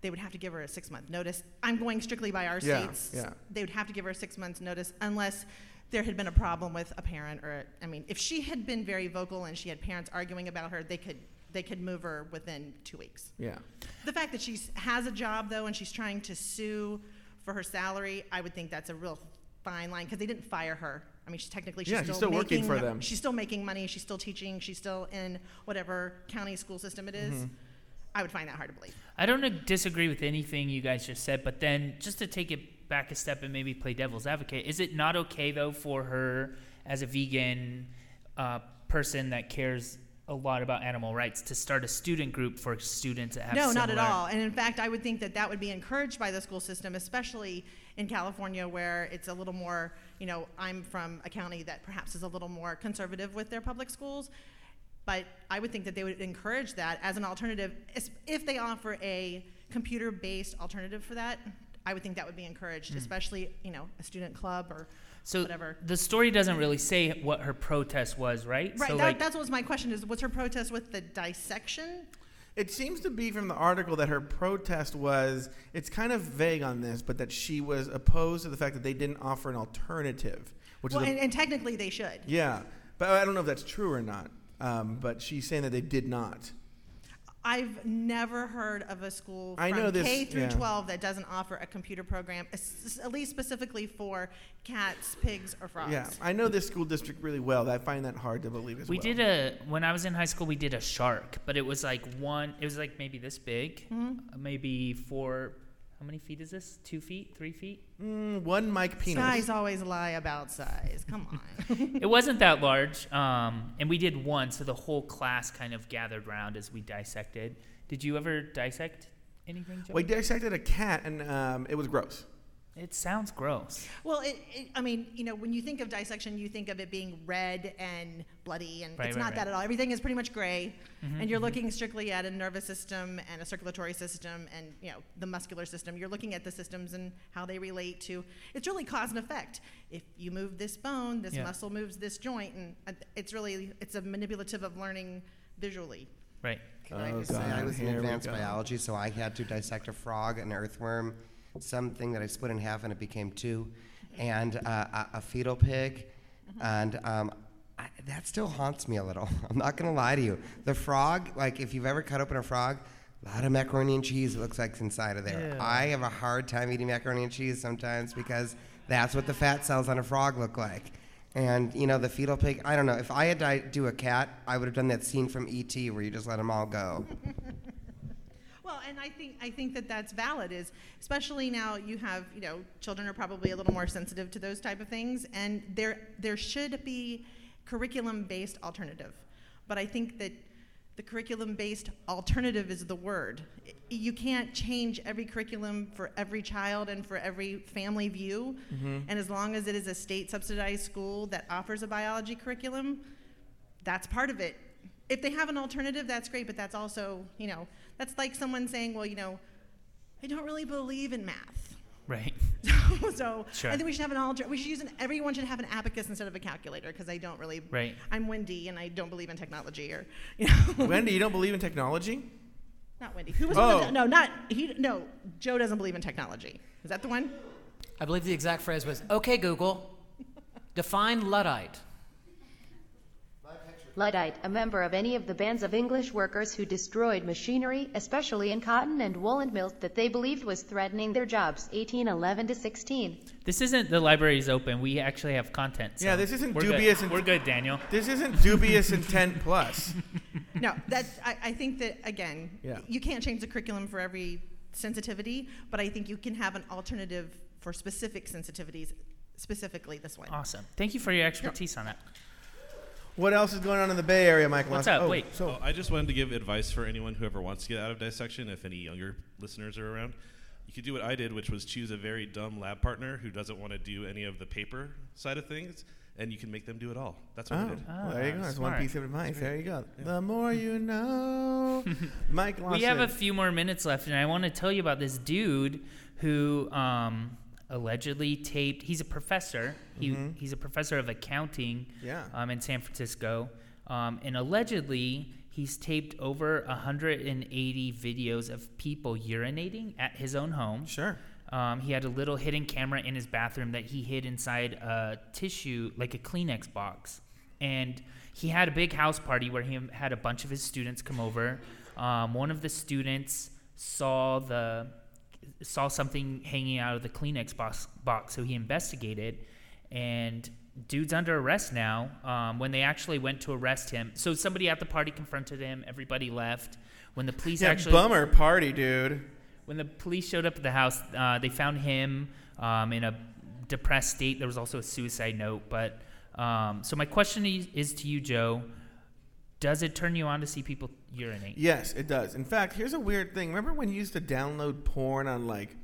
they would have to give her a six month notice. I'm going strictly by our Yeah, states. yeah. They would have to give her a six months notice unless there had been a problem with a parent or, I mean, if she had been very vocal and she had parents arguing about her, they could they could move her within two weeks. yeah. The fact that she has a job though and she's trying to sue for her salary, I would think that's a real fine line because they didn't fire her. I mean, she's technically she's Yeah, she's still, still working making, for them. She's still making money. She's still teaching. She's still in whatever county school system it is. Mhm. I would find that hard to believe. I don't disagree with anything you guys just said, but then just to take it back a step and maybe play devil's advocate, is it not okay though for her as a vegan uh, person that cares a lot about animal rights to start a student group for students that have No, not at all. And in fact, I would think that that would be encouraged by the school system, especially in California, where it's a little more, you know, I'm from a county that perhaps is a little more conservative with their public schools. But I would think that they would encourage that as an alternative. If they offer a computer based alternative for that, I would think that would be encouraged, Hmm. especially, you know, a student club or So whatever. the story doesn't really say what her protest was, right? Right, So that, like, that's what was my question is, what's her protest with the dissection? It seems to be from the article that her protest was, it's kind of vague on this, but that she was opposed to the fact that they didn't offer an alternative. Which Well, is a, and, and technically they should. yeah, but I don't know if that's true or not. Um, but she's saying that they did not. I've never heard of a school I from know this- K through yeah. 12 that doesn't offer a computer program, at least specifically for cats, pigs, or frogs. Yeah, I know this school district really well. I find that hard to believe as we well. did a when I was in high school. We did a shark, but it was like one. It was like maybe this big, Mhm. uh, maybe four. How many feet is this? Two feet? Three feet? Mm, one mic penis. Size always lie about size. Come on. it wasn't that large, um, and we did one, so the whole class kind of gathered round as we dissected. Did you ever dissect anything? Joe? We dissected a cat, and um, it was gross. It sounds gross. well, it, it, I mean, you know, when you think of dissection, you think of it being red and bloody, and Right, it's right, not right. that at all. Everything is pretty much gray, Mhm, and you're mhm. looking strictly at a nervous system and a circulatory system, and you know, the muscular system. You're looking at the systems and how they relate to. It's really cause and effect. If you move this bone, this Yeah. muscle moves this joint, and uh, it's really it's a manipulative of learning visually. Right. Can I Oh, just say I was in here we advanced biology, so I had to dissect a frog, an earthworm, something that I split in half and it became two, and uh, a, a fetal pig, and um, I, that still haunts me a little. I'm not gonna lie to you. The frog, like if you've ever cut open a frog, A lot of macaroni and cheese, it looks like, inside of there. I have a hard time eating macaroni and cheese sometimes because that's what the fat cells on a frog look like. And, you know, the fetal pig, I don't know. If I had to do a cat, I would have done that scene from E.T. where you just let them all go. Well, and I think I think that that's valid. Is especially now you have you know children are probably a little more sensitive to those type of things, and there there should be curriculum based alternative, but I think that the curriculum based alternative is the word. You can't change every curriculum for every child and for every family view, Mhm. and as long as it is a state subsidized school that offers a biology curriculum, that's part of it. If they have an alternative, that's great, but that's also, you know, that's like someone saying, well, you know, I don't really believe in math. Right. so Sure. I think we should have an alter. We should use an. Everyone should have an abacus instead of a calculator because I don't really. Right. I'm Wendy and I don't believe in technology or, you know. Wendy, you don't believe in technology? Not Wendy. Who was Oh. the one oh. that- no, not he. No, Joe doesn't believe in technology. Is that the one? I believe the exact phrase was, "Okay, Google, define luddite." Luddite, a member of any of the bands of English workers who destroyed machinery, especially in cotton and woolen mills that they believed was threatening their jobs, 1811 to 16. This isn't the library is open. We actually have content. Yeah, this isn't we're dubious. Good. int- We're good, Daniel. This isn't dubious intent plus. no, that's. I, I think that again, Yeah. you can't change the curriculum for every sensitivity, but I think you can have an alternative for specific sensitivities, specifically this one. Awesome. Thank you for your expertise on that. What else is going on in the Bay Area, Michael? What's up? Oh, Wait. So Oh, I just wanted to give advice for anyone who ever wants to get out of dissection. If any younger listeners are around, you could do what I did, which was choose a very dumb lab partner who doesn't want to do any of the paper side of things, and you can make them do it all. That's what I Oh, did. well, there you go. That's one piece of advice. It's There you go. Yeah. The more you know. Mike Lawson. We have a few more minutes left, and I want to tell you about this dude who um, allegedly taped. He's a professor. He, Mhm. He's a professor of accounting Yeah. um, in San Francisco. Um, and allegedly, he's taped over 180 videos of people urinating at his own home. Sure. Um, he had a little hidden camera in his bathroom that he hid inside a tissue, like a Kleenex box. And he had a big house party where he had a bunch of his students come over. Um, one of the students saw the saw something hanging out of the Kleenex box, box so he investigated. And dude's under arrest now. Um, when they actually went to arrest him, so somebody at the party confronted him. Everybody left. When the police Yeah, actually bummer party, dude. when the police showed up at the house, uh, they found him um, in a depressed state. There was also a suicide note. But um, so my question is, is to you, Joe: Does it turn you on to see people urinate? Yes, it does. In fact, here's a weird thing. Remember when you used to download porn on like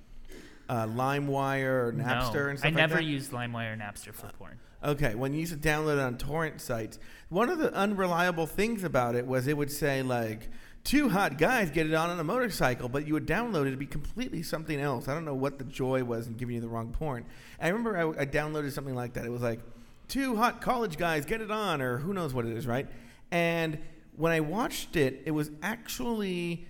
uh, LimeWire or Napster no, and stuff like that? I like never that? used LimeWire or Napster for porn. Okay, when you used to download it on torrent sites, one of the unreliable things about it was it would say like two hot guys get it on on a motorcycle, but you would download it to be completely something else. I don't know what the joy was in giving you the wrong porn. I remember I, I downloaded something like that. It was like two hot college guys get it on, or who knows what it is, right? And when I watched it, it was actually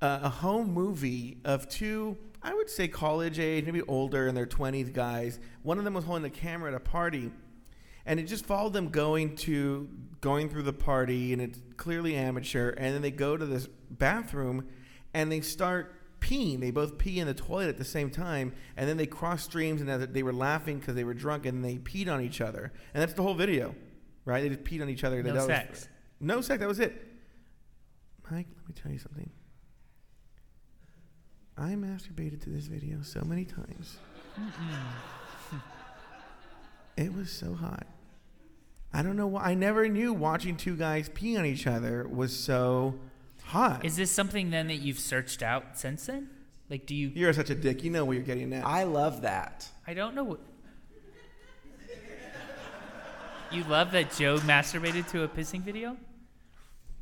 uh, a home movie of two, I would say college age, maybe older in their 20s guys. One of them was holding the camera at a party, and it just followed them going to going through the party, and it's clearly amateur. And then they go to this bathroom, and they start peeing. They both pee in the toilet at the same time, and then they cross streams, and they were laughing because they were drunk, and they peed on each other. And that's the whole video, right? They just peed on each other. No That was- sex. No sex. That was it. Mike, let me tell you something. I masturbated to this video so many times. It was so hot. I don't know why. I never knew watching two guys pee on each other was so hot. Is this something then that you've searched out since then? Like, do you? You're such a dick. You know what you're getting at. I love that. I don't know what. You love that Joe masturbated to a pissing video?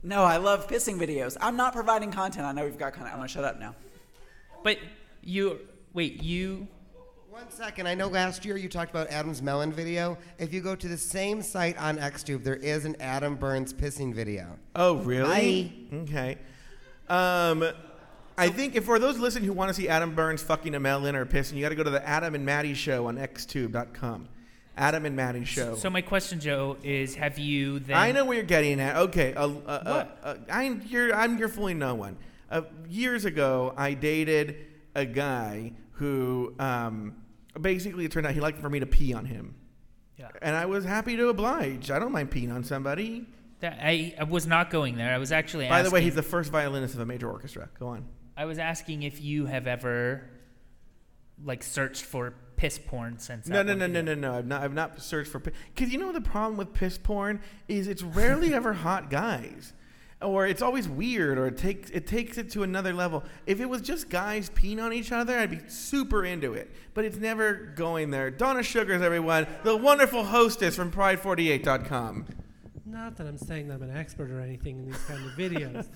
No, I love pissing videos. I'm not providing content. I know we've got content. I'm gonna shut up now. But you wait, you One second. I know last year you talked about Adam's melon video. If you go to the same site on XTube, there is an Adam Burns pissing video. Oh, really? Okay. Um, I think if for those listening who want to see Adam Burns fucking a melon or pissing, you got to go to the Adam and Maddie show on xtube.com. Adam and Maddie show. So my question, Joe, is: Have you then? I know where you're getting at. Okay, uh, uh, What? uh, I'm you're I'm you're fooling no one. Uh, years ago, I dated a guy who um, basically it turned out he liked for me to pee on him. Yeah. And I was happy to oblige. I don't mind peeing on somebody. That, I, I was not going there. I was actually By asking, the way, he's the first violinist of a major orchestra. Go on. I was asking if you have ever like searched for piss porn since No, no, no, no, no, no. I've not, I've not searched for because you know the problem with piss porn is it's rarely ever hot guys, or it's always weird, or it takes it takes it to another level. If it was just guys peeing on each other, I'd be super into it. But it's never going there. Donna Sugars, everyone, the wonderful hostess from Pride48.com. Not that I'm saying that I'm an expert or anything in these kind of videos,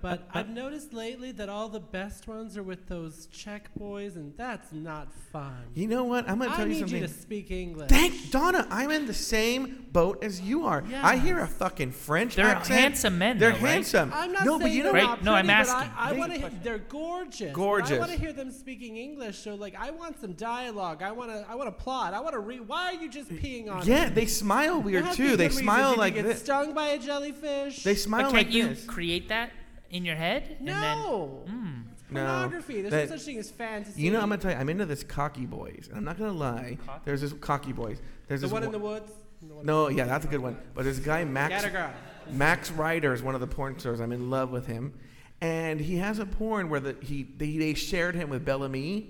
but I've noticed lately that all the best ones are with those Czech boys, and that's not fun. You know what? I'm gonna I tell you need something. you to speak English. Thank Donna. I'm in the same boat as you are. I hear a fucking French They're accent. handsome men, They're though, right? handsome. I'm not no, saying but you know they're Right? not No, I'm pretty, but asking. I, I They- want to. hear They're gorgeous. but Gorgeous. I want to hear them speaking English. So, like, I want some dialogue. I want to. I want to plot. I want to read. Why are you just peeing on? Yeah, me? they smile weird has to be too. They smile like you get this. Stung by a jellyfish? They smile But can't like you this. create that in your head? And then, No. Mm. No, Pornography. There's that- no such thing as fantasy. You know, I'm gonna tell you, I'm into this cocky boys, and I'm not gonna lie. There's this cocky boys. There's The this one in the woods. The No, yeah, that's a good one. But there's a guy Max Get a girl. Max Ryder is one of the porn stars. I'm in love with him, and he has a porn where the, he they, they shared him with BelAmi,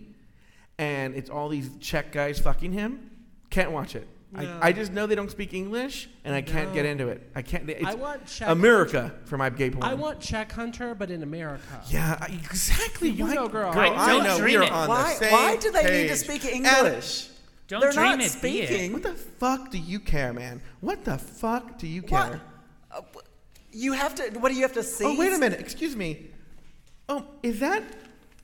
and it's all these Czech guys fucking him. Can't watch it. No. I, I just know they don't speak English, and I can't get into it. I can't. It's I want Czech America for my gay porn. I want Czech Hunter, but in America. Yeah, I- exactly. You Why- know, girl. Girl, I don't know we dream are it. on Why, the same why do they need to page. speak And- English? Don't They're dream not it, be it. speaking. What the fuck do you care, man? What the fuck do you care? Uh, what? You have to. What do you have to see? Oh, wait a minute. Excuse me. Oh, is that?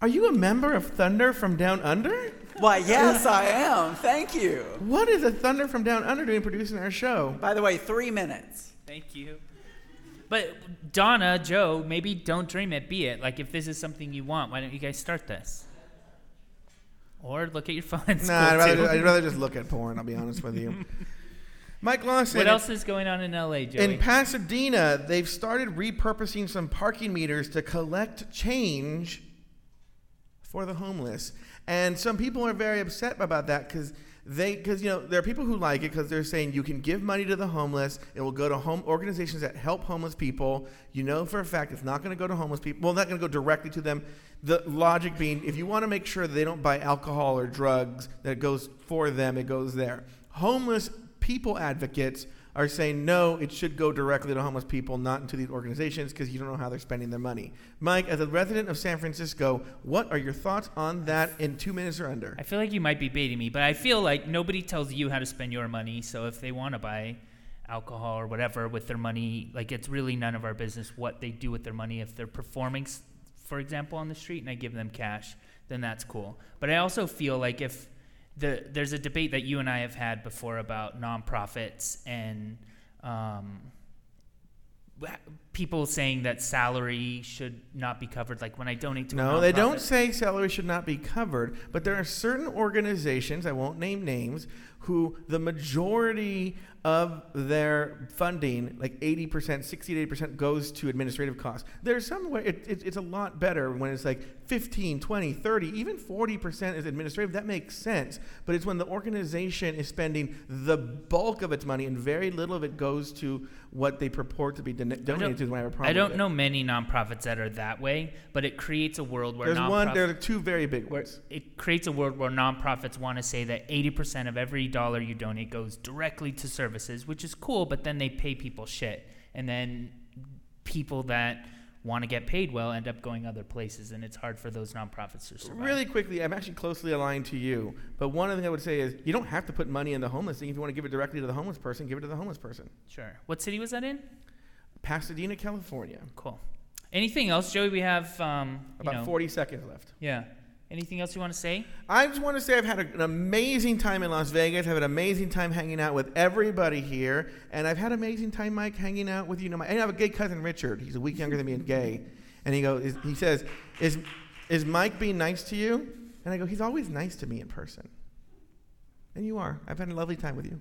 Are you a member of Thunder from Down Under? Why, yes, I am. Thank you. What is a Thunder from Down Under doing producing our show? By the way, three minutes. Thank you. But Donna, Joe, maybe don't dream it, be it. Like if this is something you want, why don't you guys start this? Or look at your phone. It's Nah, I'd rather. I'd rather just look at porn. I'll be honest with you. Mike Lawson. What else is going on in LA, Joey? In Pasadena, they've started repurposing some parking meters to collect change for the homeless. And some people are very upset about that because they, because you know, there are people who like it because they're saying you can give money to the homeless. It will go to home organizations that help homeless people. You know for a fact it's not going to go to homeless people. Well, not going to go directly to them. The logic being, if you want to make sure they don't buy alcohol or drugs, that it goes for them, it goes there. Homeless people advocates are saying no, it should go directly to homeless people, not into these organizations, because you don't know how they're spending their money. Mike, as a resident of San Francisco, what are your thoughts on that in two minutes or under? I feel like you might be baiting me, but I feel like nobody tells you how to spend your money. So if they want to buy alcohol or whatever with their money, like it's really none of our business what they do with their money. If they're performing, for example, on the street and I give them cash, then that's cool. But I also feel like if the there's a debate that you and I have had before about nonprofits and um, people saying that salary should not be covered. Like when I donate to No, they don't say salary should not be covered, but there are certain organizations, I won't name names, who the majority of their funding, like 80%, 60 to 80%, goes to administrative costs. There's some way, it, it, it's a lot better when it's like 15, 20, 30, even 40% is administrative. That makes sense. But it's when the organization is spending the bulk of its money and very little of it goes to what they purport to be don- donated to when I have a problem I don't know many nonprofits that are that way, but it creates a world where There's one, there are two very big ones. it creates a world where nonprofits want to say that 80% of every dollar you donate goes directly to services, which is cool, but then they pay people shit. And then people that want to get paid well end up going other places, and it's hard for those nonprofits to survive. Really quickly, I'm actually closely aligned to you. But one of the I would say is you don't have to put money in the homeless thing. If you want to give it directly to the homeless person, give it to the homeless person. Sure. What city was that in? Pasadena, California. Cool. Anything else, Joey? We have um, you About know- 40 seconds left. Yeah. Anything else you want to say? I just want to say I've had an amazing time in Las Vegas. I've had an amazing time hanging out with everybody here, and I've had an amazing time, Mike, hanging out with you. know, I have a gay cousin, Richard. He's a week younger than me and gay, and he goes, he says, "Is is Mike being nice to you?" And I go, "He's always nice to me in person." And you are. I've had a lovely time with you.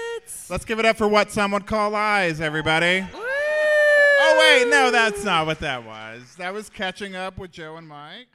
Let's give it up for what some would call eyes, everybody. Oh, wait, no, that's not what that was. That was catching up with Joe and Mike.